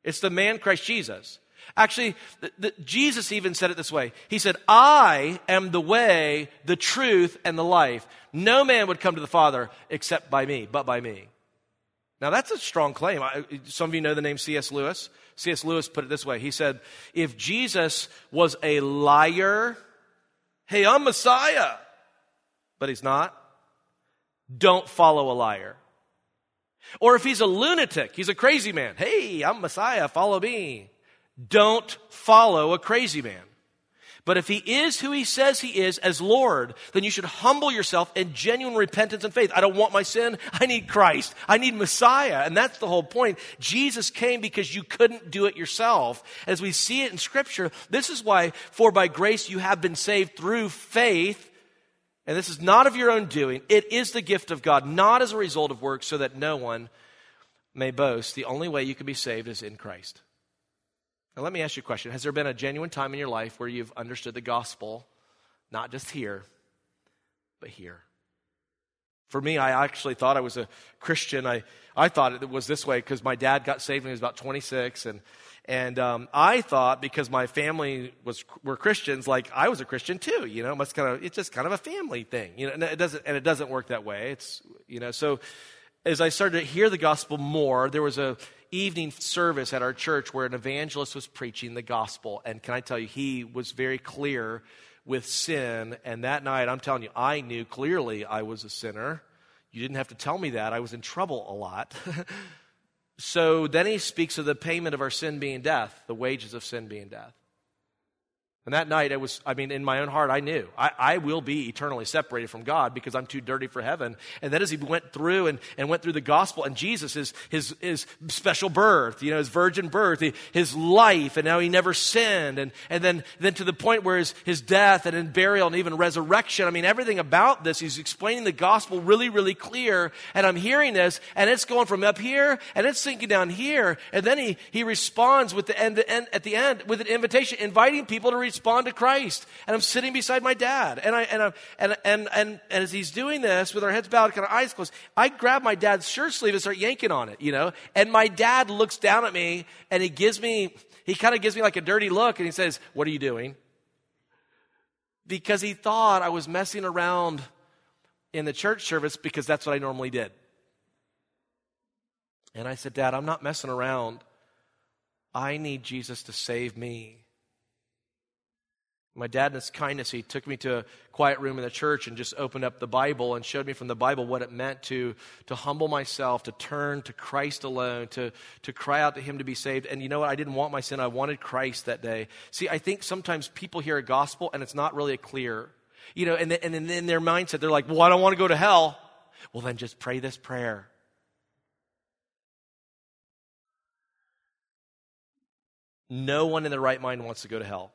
It's the man Christ Jesus. Actually, the, the, Jesus even said it this way. He said, I am the way, the truth, and the life. No man would come to the Father except by me, but by me. Now that's a strong claim. I, some of you know the name C.S. Lewis. C.S. Lewis put it this way He said, If Jesus was a liar, hey, I'm Messiah, but he's not, don't follow a liar. Or if he's a lunatic, he's a crazy man, hey, I'm Messiah, follow me. Don't follow a crazy man. But if he is who he says he is as Lord, then you should humble yourself in genuine repentance and faith. I don't want my sin. I need Christ. I need Messiah. And that's the whole point. Jesus came because you couldn't do it yourself. As we see it in scripture, this is why, for by grace you have been saved through faith. And this is not of your own doing. It is the gift of God, not as a result of works, so that no one may boast. The only way you can be saved is in Christ. Now, let me ask you a question. Has there been a genuine time in your life where you've understood the gospel, not just here, but here? For me, I actually thought I was a Christian. I, I thought it was this way because my dad got saved when he was about 26. And, and um, I thought because my family was, were Christians, like I was a Christian too. You know, it's, kind of, it's just kind of a family thing. You know, and it, doesn't, and it doesn't work that way. It's, you know, so as I started to hear the gospel more, there was a evening service at our church where an evangelist was preaching the gospel. And can I tell you, he was very clear with sin. And that night, I'm telling you, I knew clearly I was a sinner. You didn't have to tell me that. I was in trouble a lot. so then he speaks of the payment of our sin being death, the wages of sin being death. And that night, it was, I mean, in my own heart, I knew I, I, will be eternally separated from God because I'm too dirty for heaven. And then as he went through and, and went through the gospel and Jesus, his, his, his special birth, you know, his virgin birth, his life, and now he never sinned. And, and then, then to the point where his, his death and burial and even resurrection, I mean, everything about this, he's explaining the gospel really, really clear. And I'm hearing this, and it's going from up here, and it's sinking down here. And then he, he responds with the end, end at the end with an invitation, inviting people to respond respond to Christ. And I'm sitting beside my dad. And I, and, I, and, and, and, and as he's doing this with our heads bowed, kind of eyes closed, I grab my dad's shirt sleeve and start yanking on it, you know? And my dad looks down at me and he gives me, he kind of gives me like a dirty look and he says, What are you doing? Because he thought I was messing around in the church service because that's what I normally did. And I said, Dad, I'm not messing around. I need Jesus to save me. My dad, in his kindness, he took me to a quiet room in the church and just opened up the Bible and showed me from the Bible what it meant to, to humble myself, to turn to Christ alone, to, to cry out to Him to be saved. And you know what? I didn't want my sin. I wanted Christ that day. See, I think sometimes people hear a gospel and it's not really clear. You know, and, and in their mindset, they're like, well, I don't want to go to hell. Well, then just pray this prayer. No one in their right mind wants to go to hell.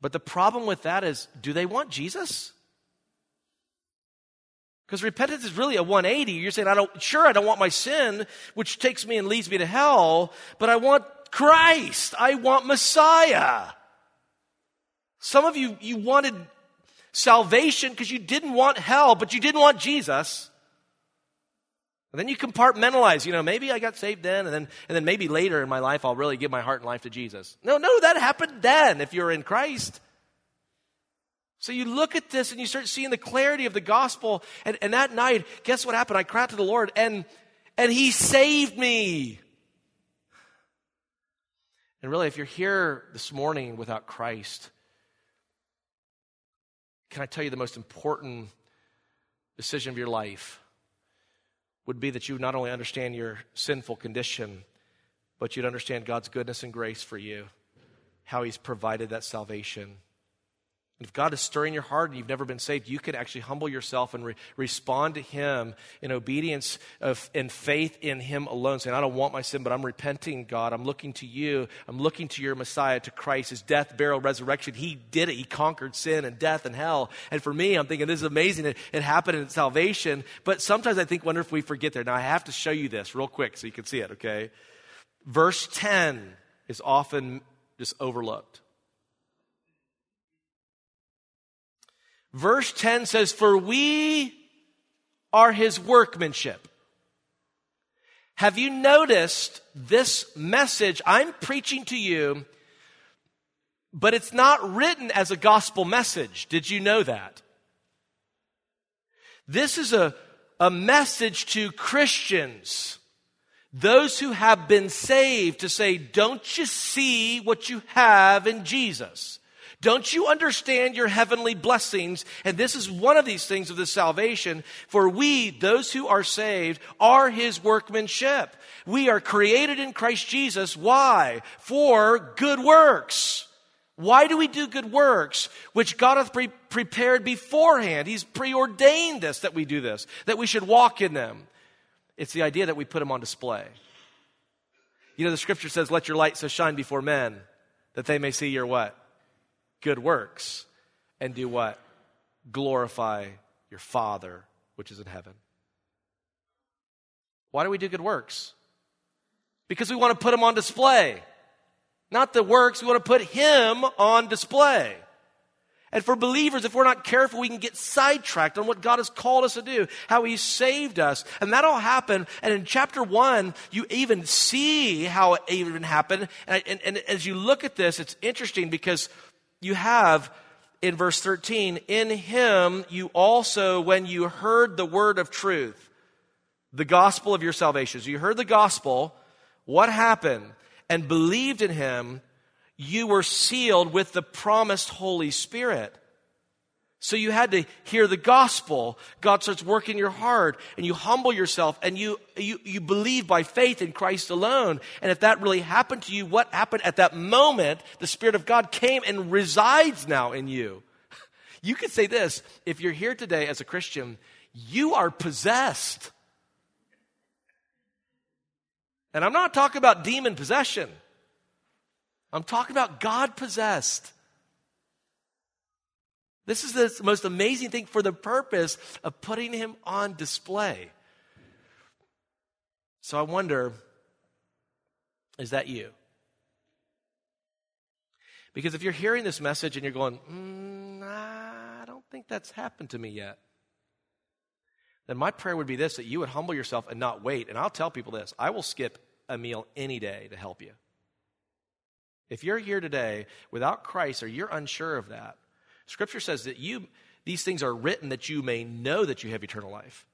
But the problem with that is do they want Jesus? Because repentance is really a 180. You're saying, I don't, sure, I don't want my sin, which takes me and leads me to hell, but I want Christ. I want Messiah. Some of you, you wanted salvation because you didn't want hell, but you didn't want Jesus. And then you compartmentalize, you know, maybe I got saved then, and then, and then maybe later in my life I'll really give my heart and life to Jesus. No, no, that happened then if you're in Christ. So you look at this and you start seeing the clarity of the gospel. And, and that night, guess what happened? I cried to the Lord and, and He saved me. And really, if you're here this morning without Christ, can I tell you the most important decision of your life? Would be that you not only understand your sinful condition, but you'd understand God's goodness and grace for you, how He's provided that salvation. And if God is stirring your heart and you've never been saved, you can actually humble yourself and re- respond to Him in obedience of, and faith in Him alone, saying, I don't want my sin, but I'm repenting, God. I'm looking to you. I'm looking to your Messiah, to Christ, His death, burial, resurrection. He did it. He conquered sin and death and hell. And for me, I'm thinking, this is amazing. It, it happened in salvation. But sometimes I think, wonder if we forget there. Now, I have to show you this real quick so you can see it, okay? Verse 10 is often just overlooked. Verse 10 says, For we are his workmanship. Have you noticed this message I'm preaching to you, but it's not written as a gospel message? Did you know that? This is a, a message to Christians, those who have been saved, to say, Don't you see what you have in Jesus? Don't you understand your heavenly blessings? And this is one of these things of the salvation. For we, those who are saved, are his workmanship. We are created in Christ Jesus. Why? For good works. Why do we do good works? Which God hath pre- prepared beforehand. He's preordained this, that we do this, that we should walk in them. It's the idea that we put them on display. You know, the scripture says, let your light so shine before men that they may see your what? Good works and do what? glorify your Father which is in heaven. Why do we do good works? Because we want to put Him on display. Not the works, we want to put Him on display. And for believers, if we're not careful, we can get sidetracked on what God has called us to do, how He saved us. And that all happened. And in chapter one, you even see how it even happened. And, and, and as you look at this, it's interesting because you have in verse 13, in Him you also, when you heard the word of truth, the gospel of your salvation. So you heard the gospel, what happened? And believed in Him, you were sealed with the promised Holy Spirit. So you had to hear the gospel. God starts working your heart and you humble yourself and you, you, you believe by faith in Christ alone. And if that really happened to you, what happened at that moment? The Spirit of God came and resides now in you. You could say this if you're here today as a Christian, you are possessed. And I'm not talking about demon possession. I'm talking about God possessed. This is the most amazing thing for the purpose of putting him on display. So I wonder is that you? Because if you're hearing this message and you're going, mm, I don't think that's happened to me yet, then my prayer would be this that you would humble yourself and not wait. And I'll tell people this I will skip a meal any day to help you. If you're here today without Christ or you're unsure of that, Scripture says that you, these things are written that you may know that you have eternal life.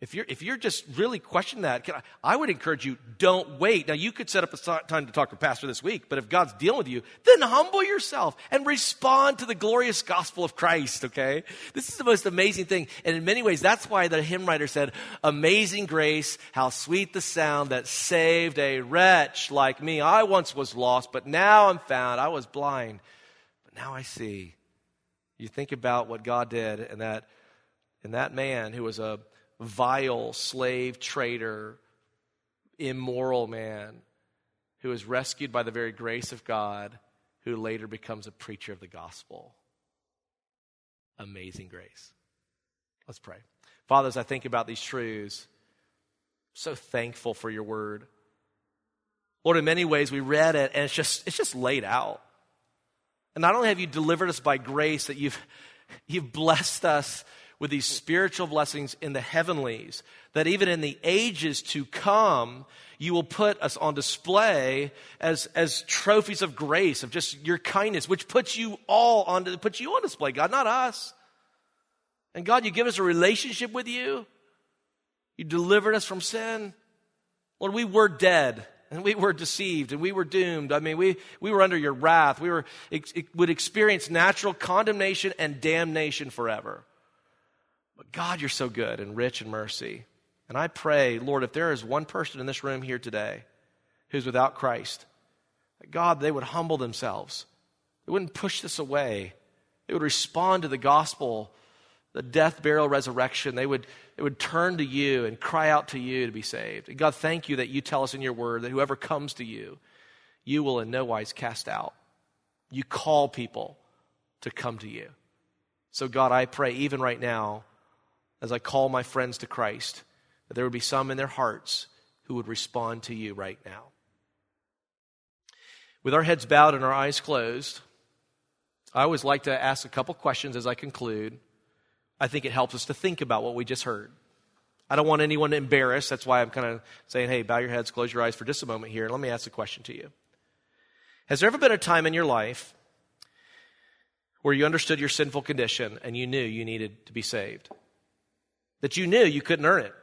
If you're, if you're just really questioning that, I, I, would encourage you, don't wait. Now, you could set up a time to talk to a pastor this week, but if God's dealing with you, then humble yourself and respond to the glorious gospel of Christ, okay? This is the most amazing thing. And in many ways, that's why the hymn writer said, Amazing grace, how sweet the sound that saved a wretch like me. I once was lost, but now I'm found. I was blind, now I see. You think about what God did and that, and that man who was a vile slave trader, immoral man who is rescued by the very grace of God, who later becomes a preacher of the gospel. Amazing grace. Let's pray. Father, as I think about these truths, I'm so thankful for your word. Lord, in many ways we read it and it's just it's just laid out. And not only have you delivered us by grace, that you've you've blessed us with these spiritual blessings in the heavenlies, that even in the ages to come, you will put us on display as, as trophies of grace, of just your kindness, which puts you all on, puts you on display, God, not us. And God, you give us a relationship with you. You delivered us from sin. Lord, we were dead and we were deceived and we were doomed. I mean, we, we were under your wrath. We were, would experience natural condemnation and damnation forever. But God, you're so good and rich in mercy. And I pray, Lord, if there is one person in this room here today who's without Christ, God, they would humble themselves. They wouldn't push this away. They would respond to the gospel, the death, burial, resurrection. They would, they would turn to you and cry out to you to be saved. And God, thank you that you tell us in your word that whoever comes to you, you will in no wise cast out. You call people to come to you. So, God, I pray even right now as I call my friends to Christ, that there would be some in their hearts who would respond to you right now. With our heads bowed and our eyes closed, I always like to ask a couple questions as I conclude. I think it helps us to think about what we just heard. I don't want anyone embarrassed. That's why I'm kind of saying, hey, bow your heads, close your eyes for just a moment here. And Let me ask a question to you. Has there ever been a time in your life where you understood your sinful condition and you knew you needed to be saved? that you knew you couldn't earn it.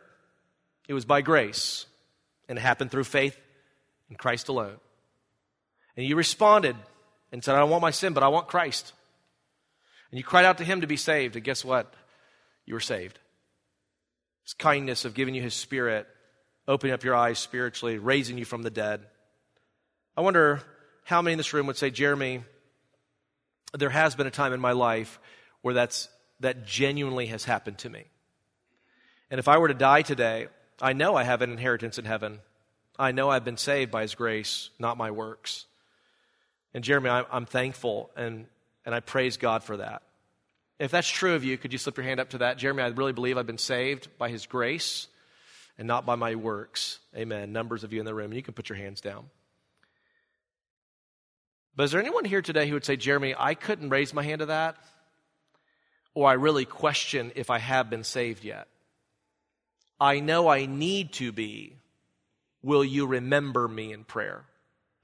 It was by grace, and it happened through faith in Christ alone. And you responded and said, I don't want my sin, but I want Christ. And you cried out to Him to be saved, and guess what? You were saved. His kindness of giving you His Spirit, opening up your eyes spiritually, raising you from the dead. I wonder how many in this room would say, Jeremy, there has been a time in my life where that's, that genuinely has happened to me. And if I were to die today, I know I have an inheritance in heaven. I know I've been saved by His grace, not my works. And Jeremy, I'm, thankful and, and I praise God for that. If that's true of you, could you slip your hand up to that? Jeremy, I really believe I've been saved by his grace and not by my works. Amen. Numbers of you in the room. You can put your hands down. But is there anyone here today who would say, Jeremy, I couldn't raise my hand to that? Or I really question if I have been saved yet? I know I need to be. Will you remember me in prayer?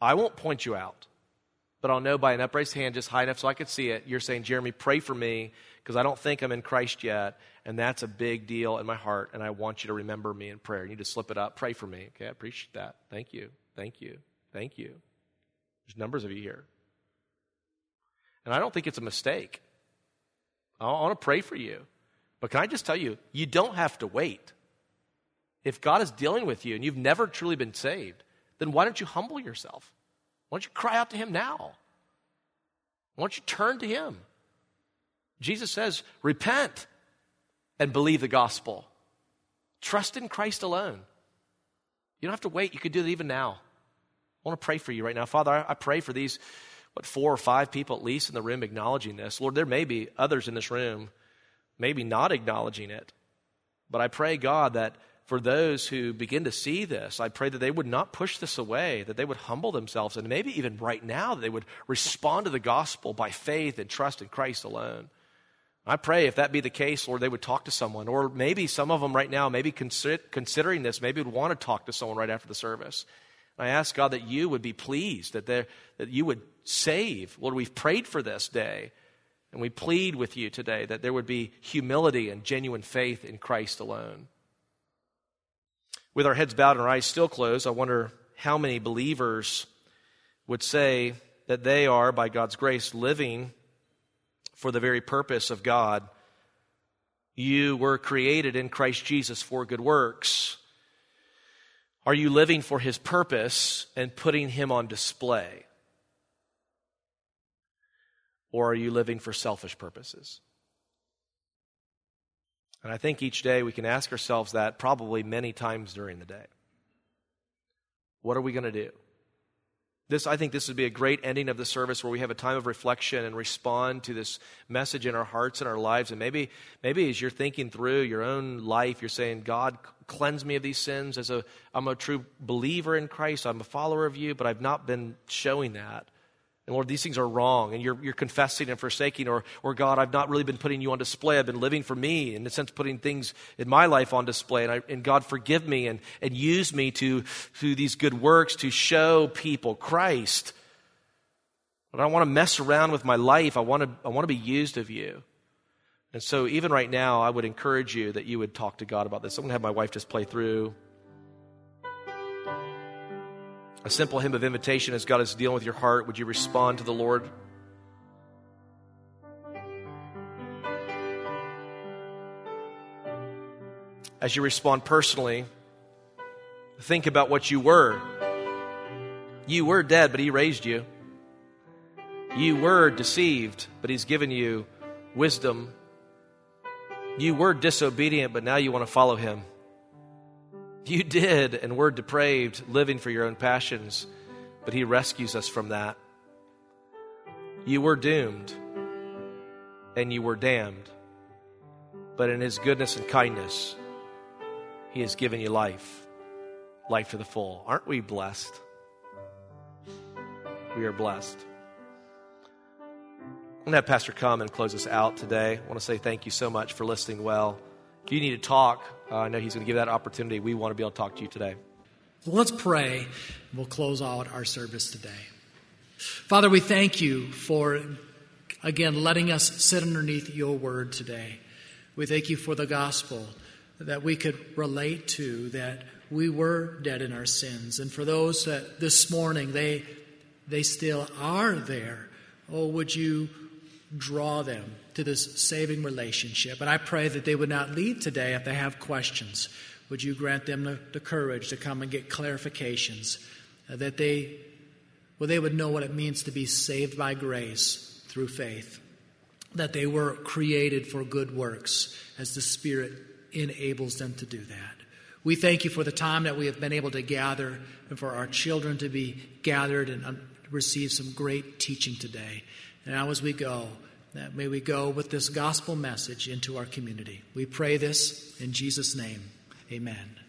I won't point you out, but I'll know by an upraised hand just high enough so I could see it. You're saying, Jeremy, pray for me because I don't think I'm in Christ yet, and that's a big deal in my heart, and I want you to remember me in prayer. You need to slip it up. Pray for me. Okay, I appreciate that. Thank you. Thank you. Thank you. There's numbers of you here. And I don't think it's a mistake. I want to pray for you. But can I just tell you, you don't have to wait. If God is dealing with you and you've never truly been saved, then why don't you humble yourself? Why don't you cry out to Him now? Why don't you turn to Him? Jesus says, repent and believe the gospel. Trust in Christ alone. You don't have to wait. You could do it even now. I want to pray for you right now. Father, I pray for these, what, four or five people at least in the room acknowledging this. Lord, there may be others in this room, maybe not acknowledging it. But I pray, God, that for those who begin to see this, I pray that they would not push this away, that they would humble themselves, and maybe even right now, that they would respond to the gospel by faith and trust in Christ alone. I pray if that be the case, Lord, they would talk to someone. Or maybe some of them right now, maybe considering this, maybe would want to talk to someone right after the service. I ask God that you would be pleased, that, there, that you would save. Lord, we've prayed for this day, and we plead with you today that there would be humility and genuine faith in Christ alone. With our heads bowed and our eyes still closed, I wonder how many believers would say that they are, by God's grace, living for the very purpose of God. You were created in Christ Jesus for good works. Are you living for his purpose and putting him on display? Or are you living for selfish purposes? And I think each day we can ask ourselves that probably many times during the day. What are we going to do? This, I think this would be a great ending of the service where we have a time of reflection and respond to this message in our hearts and our lives. And maybe, maybe as you're thinking through your own life, you're saying, God, cleanse me of these sins. As a, I'm a true believer in Christ. I'm a follower of you, but I've not been showing that. And Lord, these things are wrong, and you're, you're confessing and forsaking, or, or God, I've not really been putting you on display. I've been living for me, in a sense, putting things in my life on display. And, I, and God, forgive me and, and use me to, through these good works to show people Christ. But I don't want to mess around with my life. I want to, I want to be used of you. And so, even right now, I would encourage you that you would talk to God about this. I'm going to have my wife just play through a simple hymn of invitation as God is dealing with your heart. Would you respond to the Lord? As you respond personally, think about what you were. You were dead, but He raised you. You were deceived, but He's given you wisdom. You were disobedient, but now you want to follow Him. You did and were depraved, living for your own passions, but He rescues us from that. You were doomed and you were damned, but in His goodness and kindness, He has given you life, life to the full. Aren't we blessed? We are blessed. I'm going to have Pastor come and close us out today. I want to say thank you so much for listening well. If you need to talk, uh, I know He's going to give that opportunity. We want to be able to talk to you today. Let's pray. We'll close out our service today. Father, we thank you for, again, letting us sit underneath your word today. We thank you for the gospel that we could relate to, that we were dead in our sins. And for those that this morning, they, they still are there, oh, would you draw them to this saving relationship. And I pray that they would not leave today if they have questions. Would you grant them the, the courage to come and get clarifications, uh, that they, well, they would know what it means to be saved by grace through faith, that they were created for good works as the Spirit enables them to do that. We thank you for the time that we have been able to gather and for our children to be gathered and receive some great teaching today. And now, as we go, that may we go with this gospel message into our community. We pray this in Jesus' name. Amen.